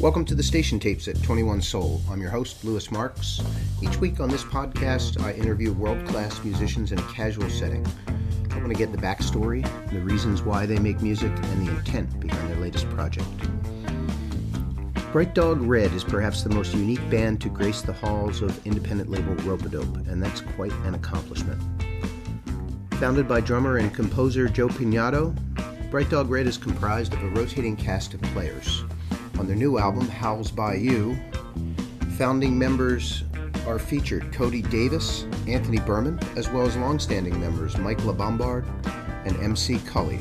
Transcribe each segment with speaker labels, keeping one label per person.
Speaker 1: Welcome to the Station Tapes at 21 Soul. I'm your host, Lewis Marks. Each week on this podcast, I interview world class musicians in a casual setting. I want to get the backstory, the reasons why they make music, and the intent behind their latest project. Bright Dog Red is perhaps the most unique band to grace the halls of independent label Ropeadope, and that's quite an accomplishment. Founded by drummer and composer Joe Pignato, Bright Dog Red is comprised of a rotating cast of players. On their new album, Howls by You, founding members are featured Cody Davis, Anthony Berman, as well as longstanding members Mike LaBombard and MC Cully.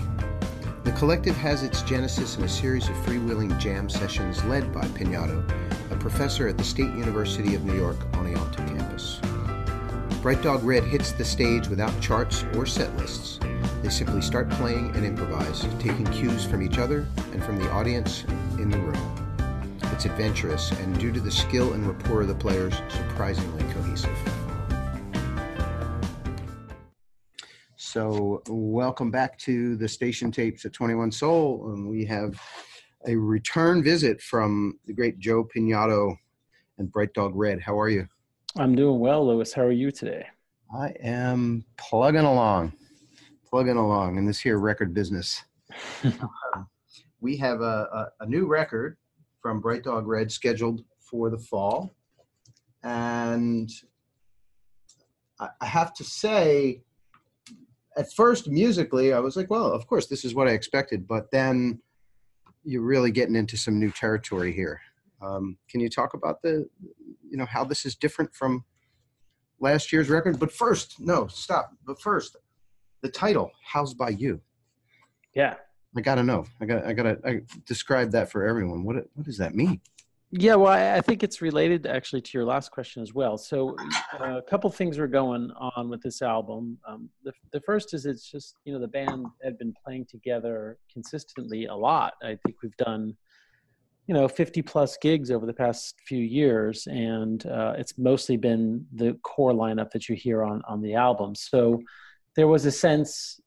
Speaker 1: The collective has its genesis in a series of freewheeling jam sessions led by Pignato, a professor at the State University of New York Oneonta campus. Bright Dog Red hits the stage without charts or set lists. They simply start playing and improvise, taking cues from each other and from the audience in the room. It's adventurous and, due to the skill and rapport of the players, surprisingly cohesive. So, welcome back to the station tapes at 21 Soul. And we have a return visit from the great Joe Pignato and Bright Dog Red. How are you?
Speaker 2: I'm doing well, Louis. How are you today?
Speaker 1: I am plugging along, plugging along in this here record business. we have a, a, a, new record from Bright Dog Red scheduled for the fall. And I, I have to say, at first, musically, I was like, well, of course, this is what I expected. But then you're really getting into some new territory here. Um, can you talk about the, you know, how this is different from last year's record? But first, no, stop. But first, the title, "How's by You."
Speaker 2: Yeah,
Speaker 1: I gotta know. I gotta I gotta I describe that for everyone. What what does that mean?
Speaker 2: Yeah, well, I think it's related actually to your last question as well. So, uh, a couple things were going on with this album. Um, the, the first is it's just you know the band had been playing together consistently a lot. I think we've done you know 50 plus gigs over the past few years, and uh, it's mostly been the core lineup that you hear on on the album. So, there was a sense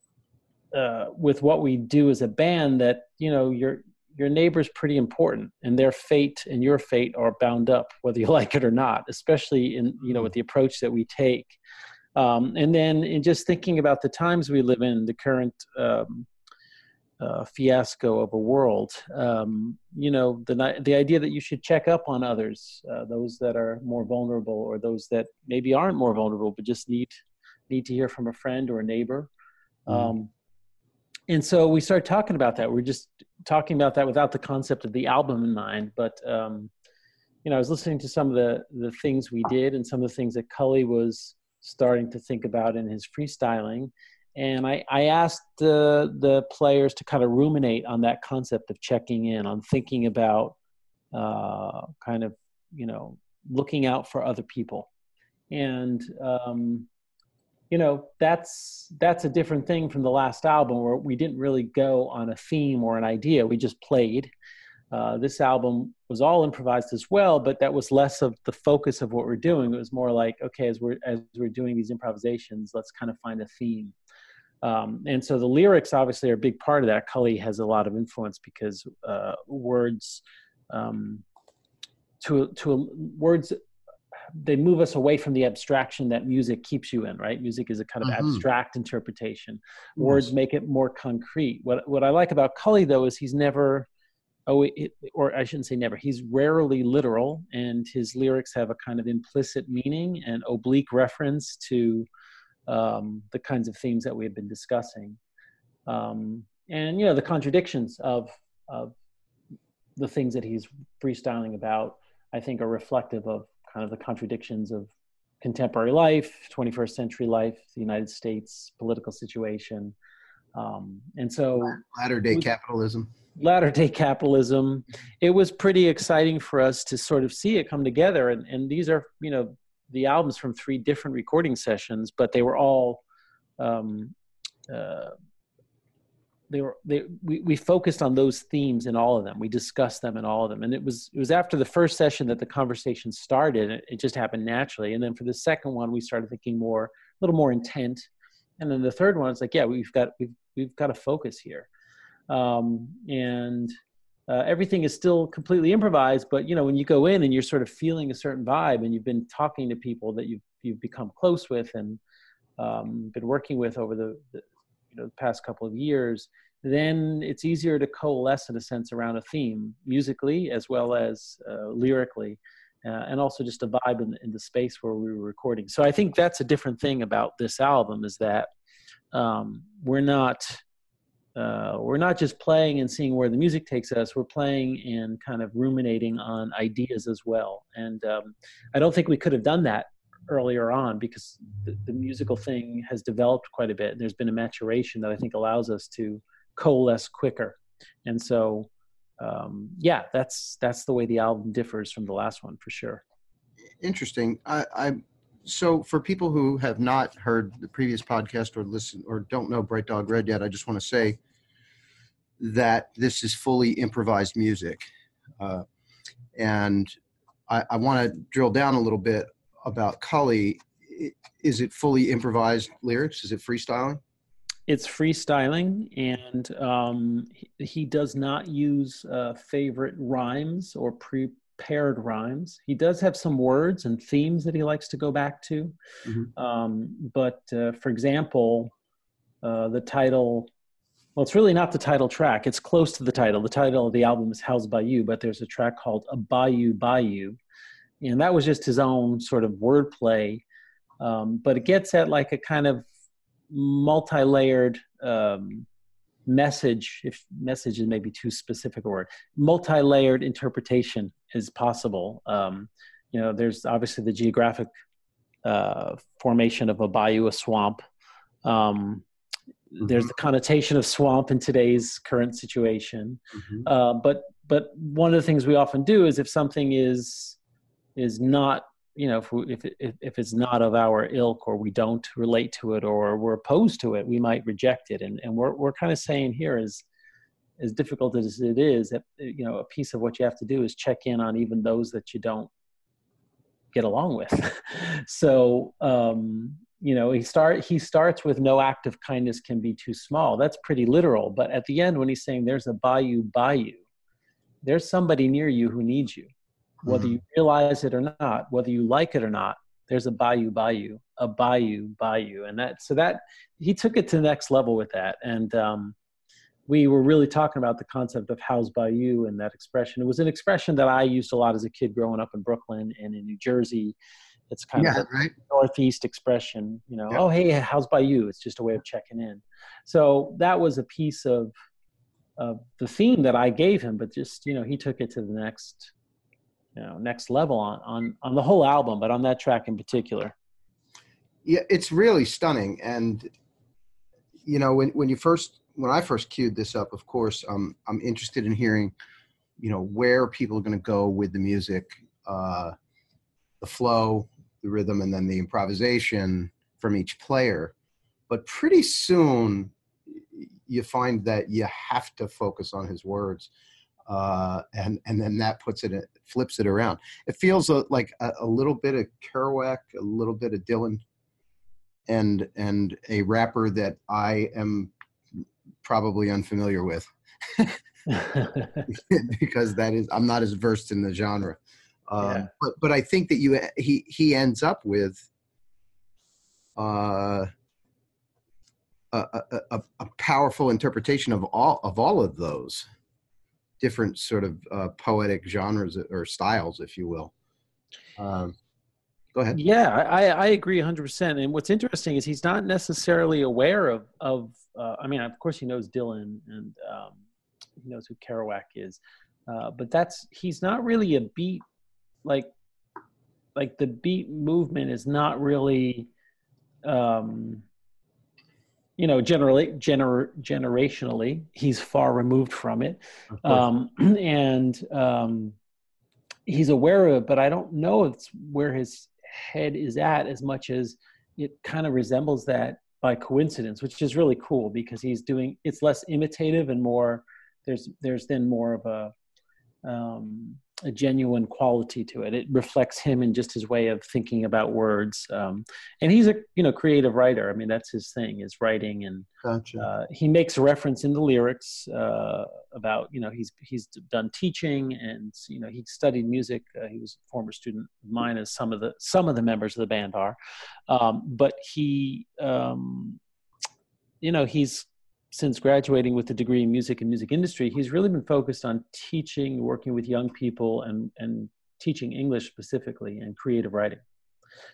Speaker 2: uh, with what we do as a band that you know your your neighbor's pretty important and their fate and your fate are bound up whether you like it or not especially in you know with the approach that we take. Um, and then in just thinking about the times we live in the current um, uh, fiasco of a world um, you know the the idea that you should check up on others uh, those that are more vulnerable or those that maybe aren't more vulnerable but just need need to hear from a friend or a neighbor. Mm and so we started talking about that. We are just talking about that without the concept of the album in mind. But um, you know, I was listening to some of the the things we did and some of the things that Cully was starting to think about in his freestyling. And I, I asked the the players to kind of ruminate on that concept of checking in, on thinking about uh, kind of you know looking out for other people. And um, you know that's that's a different thing from the last album where we didn't really go on a theme or an idea. We just played. Uh, this album was all improvised as well but that was less of the focus of what we're doing. It was more like okay as we're as we're doing these improvisations let's kind of find a theme. Um, and so the lyrics obviously are a big part of that. Cully has a lot of influence because uh, words um, to to words they move us away from the abstraction that music keeps you in right music is a kind of mm-hmm. abstract interpretation yes. words make it more concrete what what i like about cully though is he's never oh it, or i shouldn't say never he's rarely literal and his lyrics have a kind of implicit meaning and oblique reference to um, the kinds of themes that we have been discussing um, and you know the contradictions of of the things that he's freestyling about i think are reflective of kind of the contradictions of contemporary life, 21st century life, the United States political situation. Um, and so
Speaker 1: latter day capitalism.
Speaker 2: Latter day capitalism. It was pretty exciting for us to sort of see it come together. And, and these are, you know, the albums from three different recording sessions, but they were all um, uh, they were they we, we focused on those themes in all of them. We discussed them in all of them. And it was it was after the first session that the conversation started it, it just happened naturally. And then for the second one we started thinking more a little more intent. And then the third one is like yeah we've got we've we've got to focus here. Um, and uh, everything is still completely improvised. But you know, when you go in and you're sort of feeling a certain vibe, and you've been talking to people that you've you've become close with and um, been working with over the you know the past couple of years, then it's easier to coalesce in a sense around a theme musically as well as uh, lyrically. Uh, and also just a vibe in, in, the space where we were recording. So I think that's a different thing about this album is that um, we're not uh, we're not just playing and seeing where the music takes us. We're playing and kind of ruminating on ideas as well. And um, I don't think we could have done that earlier on because the, the, musical thing has developed quite a bit. and There's been a maturation that I think allows us to coalesce quicker. And so, um, yeah, that's that's the way the album differs from the last one for sure.
Speaker 1: Interesting. I, I so for people who have not heard the previous podcast or listen or don't know Bright Dog Red yet, I just want to say that this is fully improvised music, uh, and I, I want to drill down a little bit about Cully. Is it fully improvised lyrics? Is it freestyling?
Speaker 2: It's freestyling, and um, he, does not use uh, favorite rhymes or pre paired rhymes. He does have some words and themes that he likes to go back to. Mm-hmm. Um, but uh, for example, uh, the title, well, it's really not the title track. It's close to the title. The title of the album is How's by You, but there's a track called A Bayou Bayou. And that was just his own sort of wordplay. Um, but it gets at like a kind of multi layered um, message if message is maybe too specific a word multi-layered interpretation is possible um, you know there's obviously the geographic uh, formation of a bayou a swamp um, mm-hmm. there's the connotation of swamp in today's current situation mm-hmm. uh, but but one of the things we often do is if something is is not you know if, we, if, if if it's not of our ilk or we don't relate to it or we're opposed to it we might reject it. And and we're we're kind of saying here is as difficult as it is that you know a piece of what you have to do is check in on even those that you don't get along with. So um you know he start he starts with no act of kindness can be too small. That's pretty literal. But at the end when he's saying there's a bayou bayou there's somebody near you who needs you whether mm-hmm. you realize it or not, whether you like it or not, there's a bayou bayou, a bayou bayou. And that, so that, he took it to the next level with that. And um, we were really talking about the concept of how's by you and that expression. It was an expression that I used a lot as a kid growing up in Brooklyn and in New Jersey. It's kind yeah, of a right? Northeast expression, you know, yeah. oh, hey, how's by you. It's just a way of checking in. So that was a piece of, of the theme that I gave him, but just, you know, he took it to the next you know next level on on on the whole album, but on that track in particular.
Speaker 1: Yeah, it's really stunning, and you know when when you first when I first queued this up, of course, um, I'm interested in hearing, you know, where people are going to go with the music, uh, the flow, the rhythm, and then the improvisation from each player. But pretty soon, you find that you have to focus on his words uh, and and then that puts it flips it around. It feels a, like a, a, little bit of Kerouac, a little bit of Dylan, and and a rapper that I am probably unfamiliar with because that is I'm not as versed in the genre. Um, yeah. But but I think that you he he ends up with. Uh, a, a, a, powerful interpretation of all of all of those different sort of uh, poetic genres or styles, if you will. Um, go ahead.
Speaker 2: Yeah, I, I agree 100%. And what's interesting is he's not necessarily aware of, of uh, I mean, of course he knows Dylan and um, he knows who Kerouac is, uh, but that's, he's not really a beat, like, like the beat movement is not really, um, you know, generally, gener- generationally, he's far removed from it, um, and um, he's aware of it. But I don't know it's where his head is at as much as it kind of resembles that by coincidence, which is really cool because he's doing it's less imitative and more. There's there's then more of a um, a genuine quality to it. It reflects him and just his way of thinking about words. Um, and he's a you know creative writer. I mean, that's his thing is writing, and gotcha. uh, he makes a reference in the lyrics uh, about you know he's he's done teaching and you know he studied music. Uh, he was a former student of mine, as some of the some of the members of the band are. Um, but he, um, you know, he's since graduating with a degree in music and music industry, he's really been focused on teaching, working with young people, and and teaching English specifically and creative writing.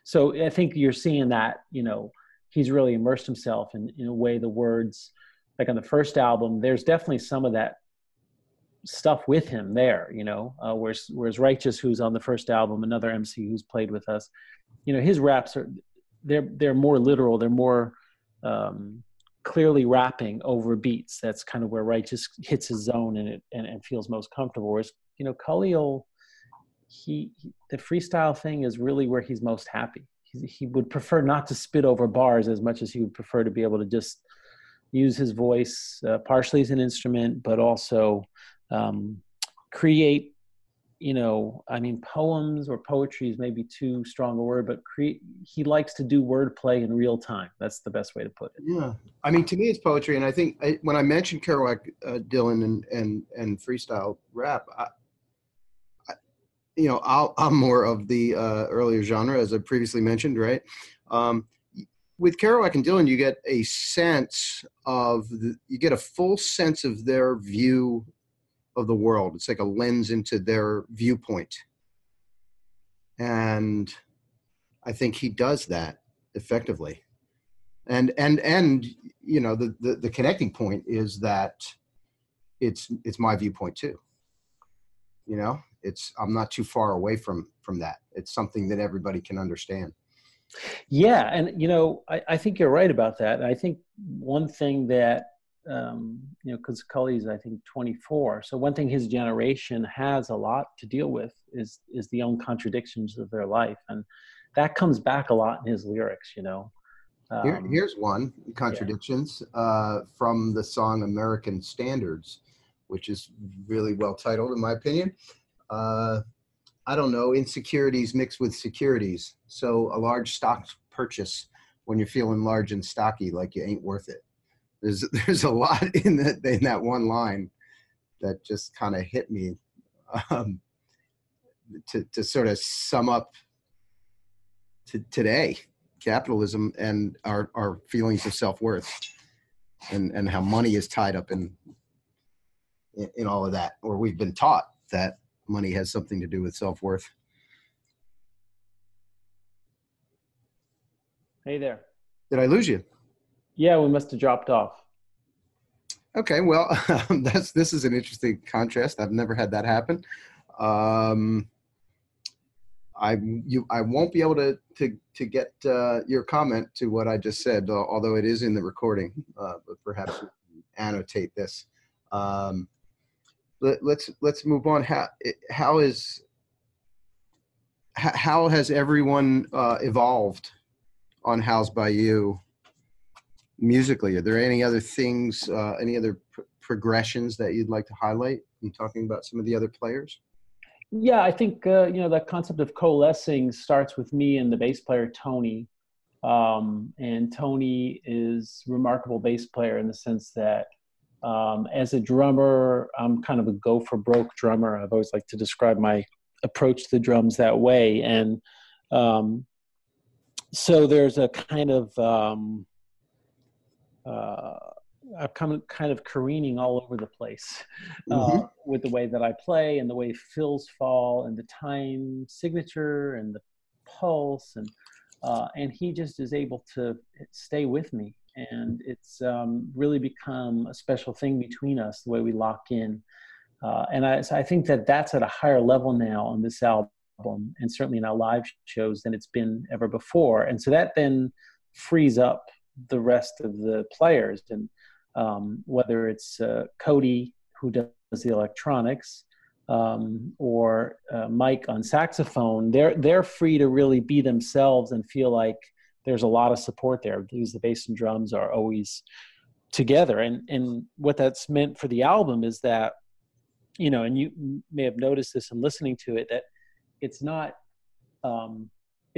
Speaker 2: So I think you're seeing that, you know, he's really immersed himself in, in a way the words, like on the first album, there's definitely some of that stuff with him there, you know, uh, whereas, whereas Righteous, who's on the first album, another MC who's played with us, you know, his raps are, they're, they're more literal. They're more, um, clearly rapping over beats. That's kind of where Righteous hits his zone and it and, and feels most comfortable. Whereas you know Cully, he, he, the freestyle thing is really where he's most happy. He, he would prefer not to spit over bars as much as he would prefer to be able to just use his voice uh, partially as an instrument, but also um, create you know, I mean, poems or poetry is maybe too strong a word, but create, he likes to do wordplay in real time. That's the best way to put it.
Speaker 1: Yeah. I mean, to me, it's poetry. And I think I, when I mentioned Kerouac, uh, Dylan, and, and, and freestyle rap, I, I, you know, i am more of the uh, earlier genre, as I previously mentioned, right? Um, with Kerouac and Dylan, you get a sense of, the, you get a full sense of their view of the world. It's like a lens into their viewpoint. And I think he does that effectively. And and and you know the, the, the connecting point is that it's it's my viewpoint too. You know, it's I'm not too far away from from that. It's something that everybody can understand.
Speaker 2: Yeah, and you know, I, I think you're right about that. I think one thing that um, you know, because Cully's I think 24. So one thing his generation has a lot to deal with is is the own contradictions of their life, and that comes back a lot in his lyrics. You know.
Speaker 1: Um, Here, here's one contradictions yeah. uh, from the song American Standards, which is really well titled in my opinion. Uh, I don't know, insecurities mixed with securities. So a large stock purchase when you're feeling large and stocky, like you ain't worth it there's there's a lot in that in that one line that just kind of hit me um, to to sort of sum up to today capitalism and our our feelings of self-worth and and how money is tied up in in all of that or we've been taught that money has something to do with self-worth.
Speaker 2: Hey there.
Speaker 1: Did i lose you
Speaker 2: yeah, we must have dropped off.
Speaker 1: Okay, well, that's this is an interesting contrast. I've never had that happen. Um, I you I won't be able to to to get uh, your comment to what I just said, although it is in the recording. Uh, but perhaps annotate this. Um, let, let's, let's move on. How how is how has everyone uh, evolved on How's by You musically are there any other things uh, any other pr- progressions that you'd like to highlight in talking about some of the other players?
Speaker 2: Yeah i think uh, you know that concept of coalescing starts with me and the bass player tony. Um, and tony is remarkable bass player in the sense that um, as a drummer i'm kind of a go for broke drummer. I've always liked to describe my approach to the drums that way. And um, so there's a kind of um, uh, I'm kind of careening all over the place uh, mm-hmm. with the way that I play and the way fills fall and the time signature and the pulse and uh, and he just is able to stay with me. And it's um, really become a special thing between us the way we lock in. Uh, and I, so I think that that's at a higher level now on this album and certainly in our live shows than it's been ever before. And so that then frees up the rest of the players and um, whether it's uh, Cody who does the electronics um, or uh, Mike on saxophone, they're they're free to really be themselves and feel like there's a lot of support there because the bass and drums are always together. And and what that's meant for the album is that you know, and you may have noticed this in listening to it that it's not um,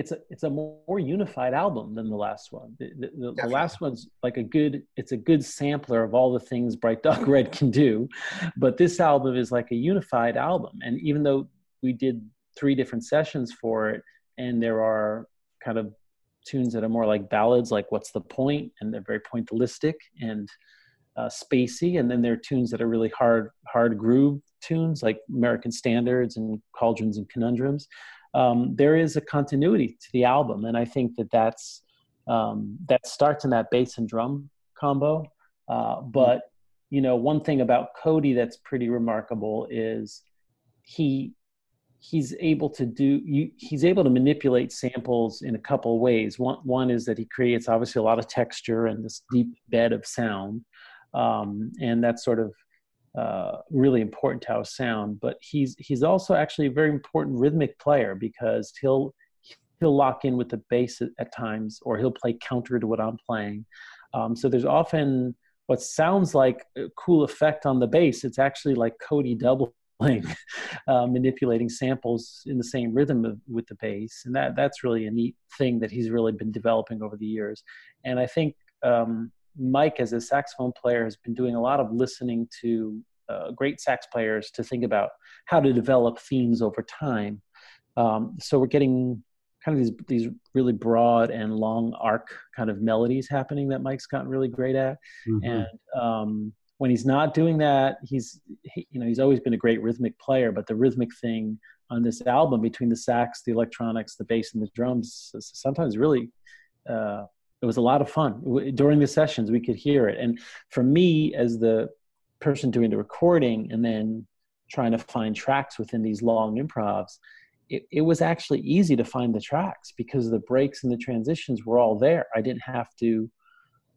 Speaker 2: it's a it's a more unified album than the last one. The, the, the, last one's like a good it's a good sampler of all the things Bright Dog Red can do, but this album is like a unified album. And even though we did three different sessions for it, and there are kind of tunes that are more like ballads, like "What's the Point," and they're very pointillistic and uh, spacey, and then there are tunes that are really hard hard groove tunes like American Standards and Cauldrons and Conundrums um, there is a continuity to the album, and I think that that's um, that starts in that bass and drum combo. Uh, but you know, one thing about Cody that's pretty remarkable is he he's able to do you, he's able to manipulate samples in a couple ways. One one is that he creates obviously a lot of texture and this deep bed of sound, um, and that's sort of uh, really important to our sound. But he's he's also actually a very important rhythmic player because he'll he'll lock in with the bass at, at times, or he'll play counter to what I'm playing. Um, so there's often what sounds like a cool effect on the bass. It's actually like Cody doubling, uh, manipulating samples in the same rhythm of, with the bass, and that that's really a neat thing that he's really been developing over the years. And I think um, Mike, as a saxophone player, has been doing a lot of listening to uh, great sax players to think about how to develop themes over time. Um, so we're getting kind of these these really broad and long arc kind of melodies happening that Mike's gotten really great at. Mm-hmm. And um, when he's not doing that, he's he, you know he's always been a great rhythmic player, but the rhythmic thing on this album between the sax, the electronics, the bass, and the drums is sometimes really uh, it was a lot of fun. During the sessions we could hear it. And for me as the person doing the recording and then trying to find tracks within these long improvs it, it was actually easy to find the tracks because the breaks and the transitions were all there. I didn't have to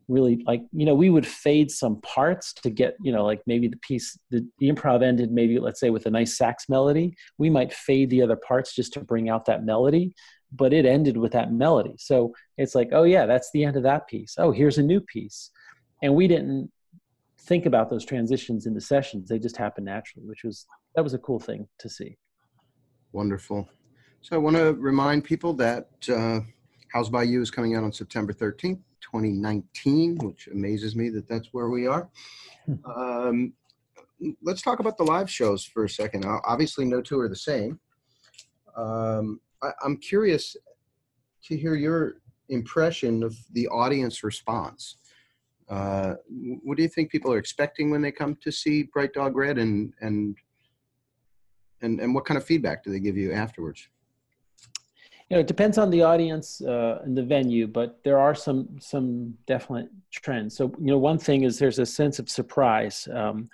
Speaker 2: really like you know we would fade some parts to get you know like maybe the piece the, the improv ended maybe let's say with a nice sax melody we might fade the other parts just to bring out that melody but it ended with that melody. So it's like, oh yeah, that's the end of that piece. Oh, here's a new piece. And we didn't think about those transitions in the sessions. They just happened naturally, which was that was a cool thing to see.
Speaker 1: Wonderful. So I want to remind people that uh, House by You is coming out on September 13th, 2019, which amazes me that that's where we are. Um, let's talk about the live shows for a second. Obviously, no two are the same. Um, I, I'm curious to hear your impression of the audience response. Uh, what do you think people are expecting when they come to see Bright Dog Red, and and and and what kind of feedback do they give you afterwards?
Speaker 2: You know, it depends on the audience uh, and the venue, but there are some some definite trends. So you know, one thing is there's a sense of surprise. Um,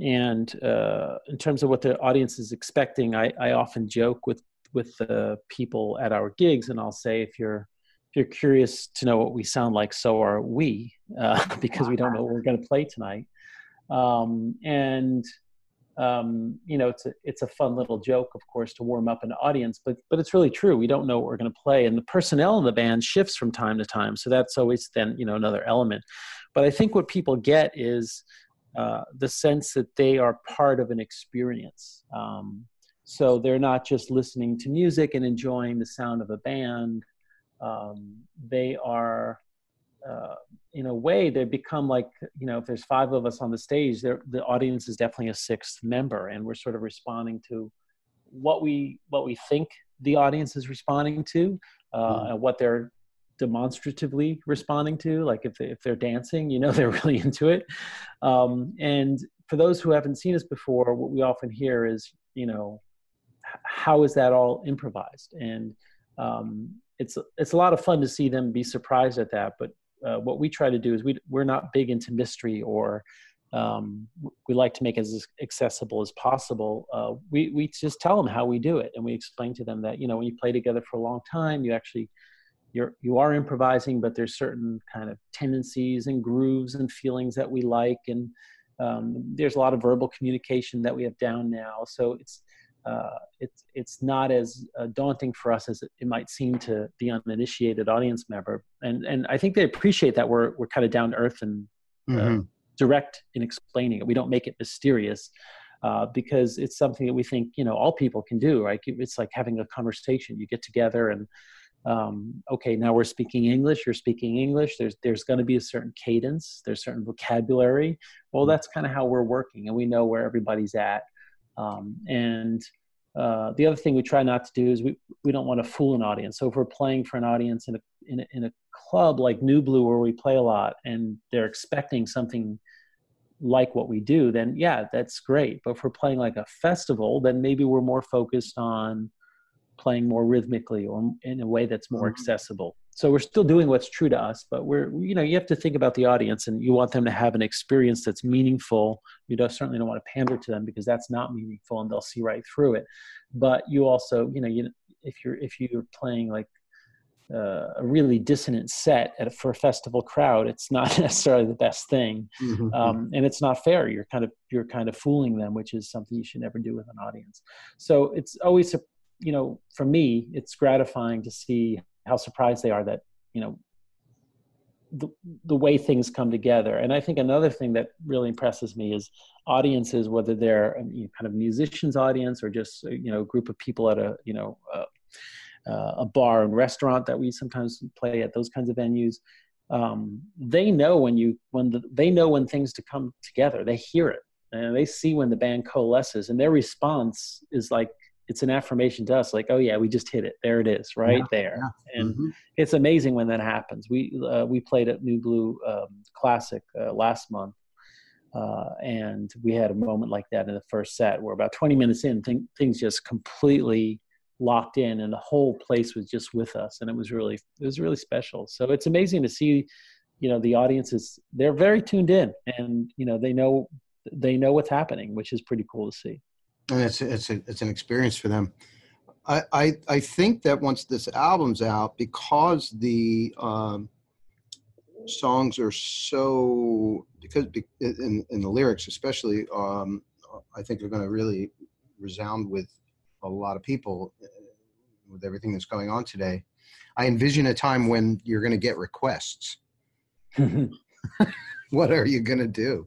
Speaker 2: and uh, in terms of what the audience is expecting, I, I often joke with with the people at our gigs, and I'll say if you're if you're curious to know what we sound like, so are we, uh, because we don't know what we're going to play tonight. Um, and um, you know, it's a it's a fun little joke, of course, to warm up an audience, but but it's really true. We don't know what we're going to play, and the personnel in the band shifts from time to time, so that's always then you know another element. But I think what people get is uh, the sense that they are part of an experience. Um, so they're not just listening to music and enjoying the sound of a band. Um, they are, uh, in a way, they become like, you know, if there's five of us on the stage, the audience is definitely a sixth member, and we're sort of responding to what we what we think the audience is responding to, uh, mm. and what they're demonstratively responding to. Like if they, if they're dancing, you know, they're really into it. Um, and for those who haven't seen us before, what we often hear is, you know, how is that all improvised? And um, it's it's a lot of fun to see them be surprised at that. But uh, what we try to do is we we're not big into mystery or um, we like to make it as accessible as possible. Uh, we we just tell them how we do it, and we explain to them that you know when you play together for a long time, you actually you're you are improvising, but there's certain kind of tendencies and grooves and feelings that we like, and um, there's a lot of verbal communication that we have down now. So it's uh, it's it's not as uh, daunting for us as it, might seem to the uninitiated audience member. And and I think they appreciate that we're we're kind of down to earth and uh, mm-hmm. direct in explaining it. We don't make it mysterious. uh, because it's something that we think you know all people can do right it's like having a conversation you get together and um, okay now we're speaking english you're speaking english there's there's going to be a certain cadence there's certain vocabulary well that's kind of how we're working and we know where everybody's at um, and uh, the other thing we try not to do is we, we don't want to fool an audience. So if we're playing for an audience in a, in a, in a club like New Blue where we play a lot and they're expecting something like what we do, then yeah, that's great. But if we're playing like a festival, then maybe we're more focused on playing more rhythmically or in a way that's more mm-hmm. accessible so we're still doing what's true to us but we're you know you have to think about the audience and you want them to have an experience that's meaningful. You don't certainly don't want to pander to them because that's not meaningful and they'll see right through it. But you also you know you if you're if you're playing like uh, a really dissonant set at, for a festival crowd it's not necessarily the best thing. Mm-hmm. um, and it's not fair. You're kind of you're kind of fooling them which is something you should never do with an audience. So it's always a you know for me it's gratifying to see how surprised they are that you know the, the way things come together. And i think another thing that really impresses me is audiences whether they're um, kind of musicians audience or just uh, you know a group of people at a you know uh, uh, a bar and restaurant that we sometimes play at those kinds of venues um, they know when you when the, they know when things to come together. They hear it and they see when the band coalesces and their response is like it's an affirmation to us like oh yeah we just hit it. There it is right yeah, there. yeah. and mm-hmm. it's amazing when that happens. We uh, we played at new blue um, classic uh, last month uh, and we had a moment like that in the first set where about 20 minutes in th- things just completely locked in and the whole place was just with us and it was really it was really special. So it's amazing to see you know the audiences they're very tuned in and you know they know they know what's happening which is pretty cool to see
Speaker 1: and it's it's a, it's an experience for them. I, I, I think that once this album's out, because the um, songs are so because in, in the lyrics especially, um, I think they're going to really resound with a lot of people uh, with everything that's going on today. I envision a time when you're going to get requests. what are you going to do?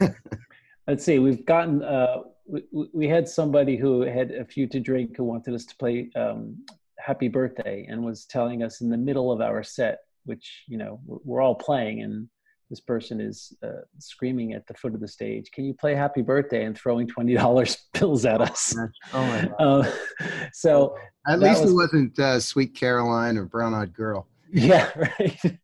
Speaker 2: Let's see. We've gotten uh, we, we had somebody who had a few to drink who wanted us to play um, happy birthday and was telling us in the middle of our set which you know we're all playing and this person is uh, screaming at the foot of the stage can you play happy birthday? and throwing $20 bills at us. Oh my God. Uh, so
Speaker 1: at least was, it wasn't uh, sweet caroline or brown eyed girl.
Speaker 2: Yeah right.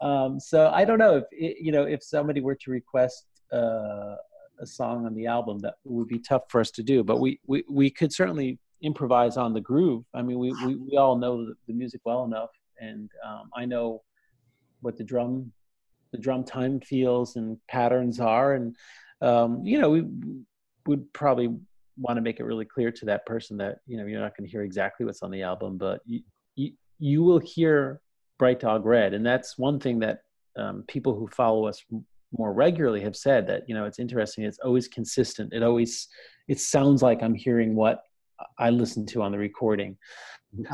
Speaker 2: Um, so i don't know if you know if somebody were to request uh, a song on the album that would be tough for us to do but we we, we could certainly improvise on the groove. I mean we we, we all know the, music well enough and um, i know what the drum the drum time feels and patterns are and um, you know we would probably want to make it really clear to that person that you know you're not going to hear exactly what's on the album but you, you, you will hear bright dog red and that's one thing that um, people who follow us more regularly have said that you know it's interesting it's always consistent. It always it sounds like i'm hearing what i listened to on the recording.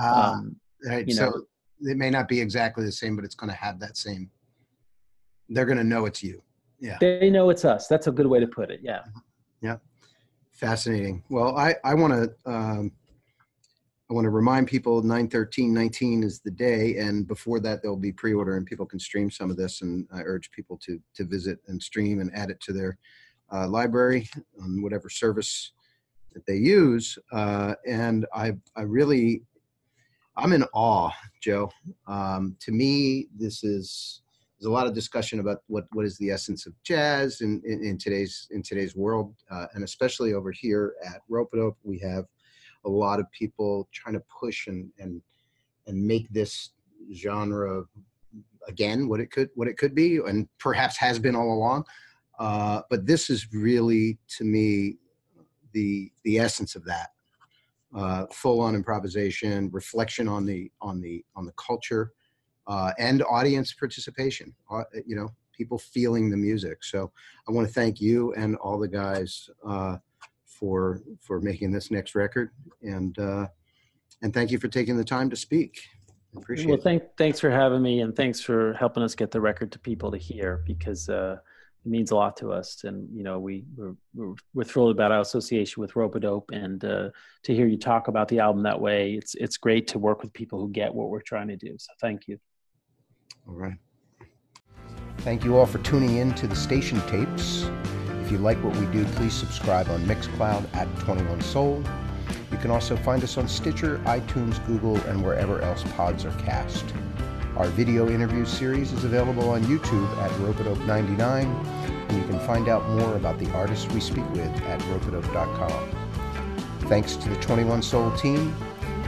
Speaker 1: Uh, um, right so know, it may not be exactly the same but it's going to have that same they're going to know it's you. Yeah.
Speaker 2: They know it's us. That's a good way to put it yeah.
Speaker 1: Yeah. Fascinating. Well i i want to um, I want to remind people 91319 is the day, and before that, there'll be pre order and people can stream some of this. And I urge people to, to visit and stream and add it to their uh, library on whatever service that they use. Uh, and I, I really, I'm in awe, Joe. Um, to me, this is there's a lot of discussion about what, what is the essence of jazz in, in, in today's in today's world, uh, and especially over here at Ropeadope, we have a lot of people trying to push and and and make this genre again what it could what it could be and perhaps has been all along. Uh, but this is really to me the the essence of that. Uh, full on improvisation reflection on the on the on the culture uh, and audience participation uh, you know people feeling the music. So i want to thank you and all the guys uh, for for making this next record, and uh, and thank you for taking the time to speak. appreciate it.
Speaker 2: well, thank, thanks for having me, and thanks for helping us get the record to people to hear because uh, it means a lot to us. And, you know, we, we're, we're, we're thrilled about our association with Ropeadope and uh, to hear you talk about the album that way. It's, it's great to work with people who get what we're trying to do. So thank you.
Speaker 1: All right. Thank you all for tuning in to the station tapes. If you like what we do, please subscribe on Mixcloud at 21 Soul. You can also find us on Stitcher, iTunes, Google, and wherever else pods are cast. Our video interview series is available on YouTube at Ropeadope 99, and you can find out more about the artists we speak with at ropeadope.com. Thanks to the 21 Soul team,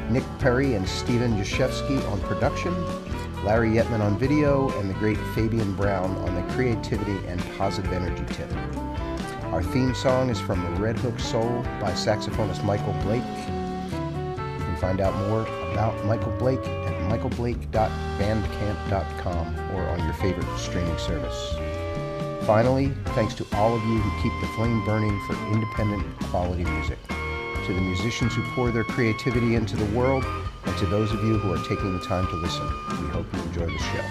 Speaker 1: Nick Perry and Stephen Jashevsky on production, Larry Yetman on video, and the great Fabian Brown on the creativity and positive energy tip. Our theme song is from The Red Hook Soul by saxophonist Michael Blake. You can find out more about Michael Blake at michaelblake.bandcamp.com or on your favorite streaming service. Finally, thanks to all of you who keep the flame burning for independent quality music. To the musicians who pour their creativity into the world, and to those of you who are taking the time to listen. We hope you enjoy the show.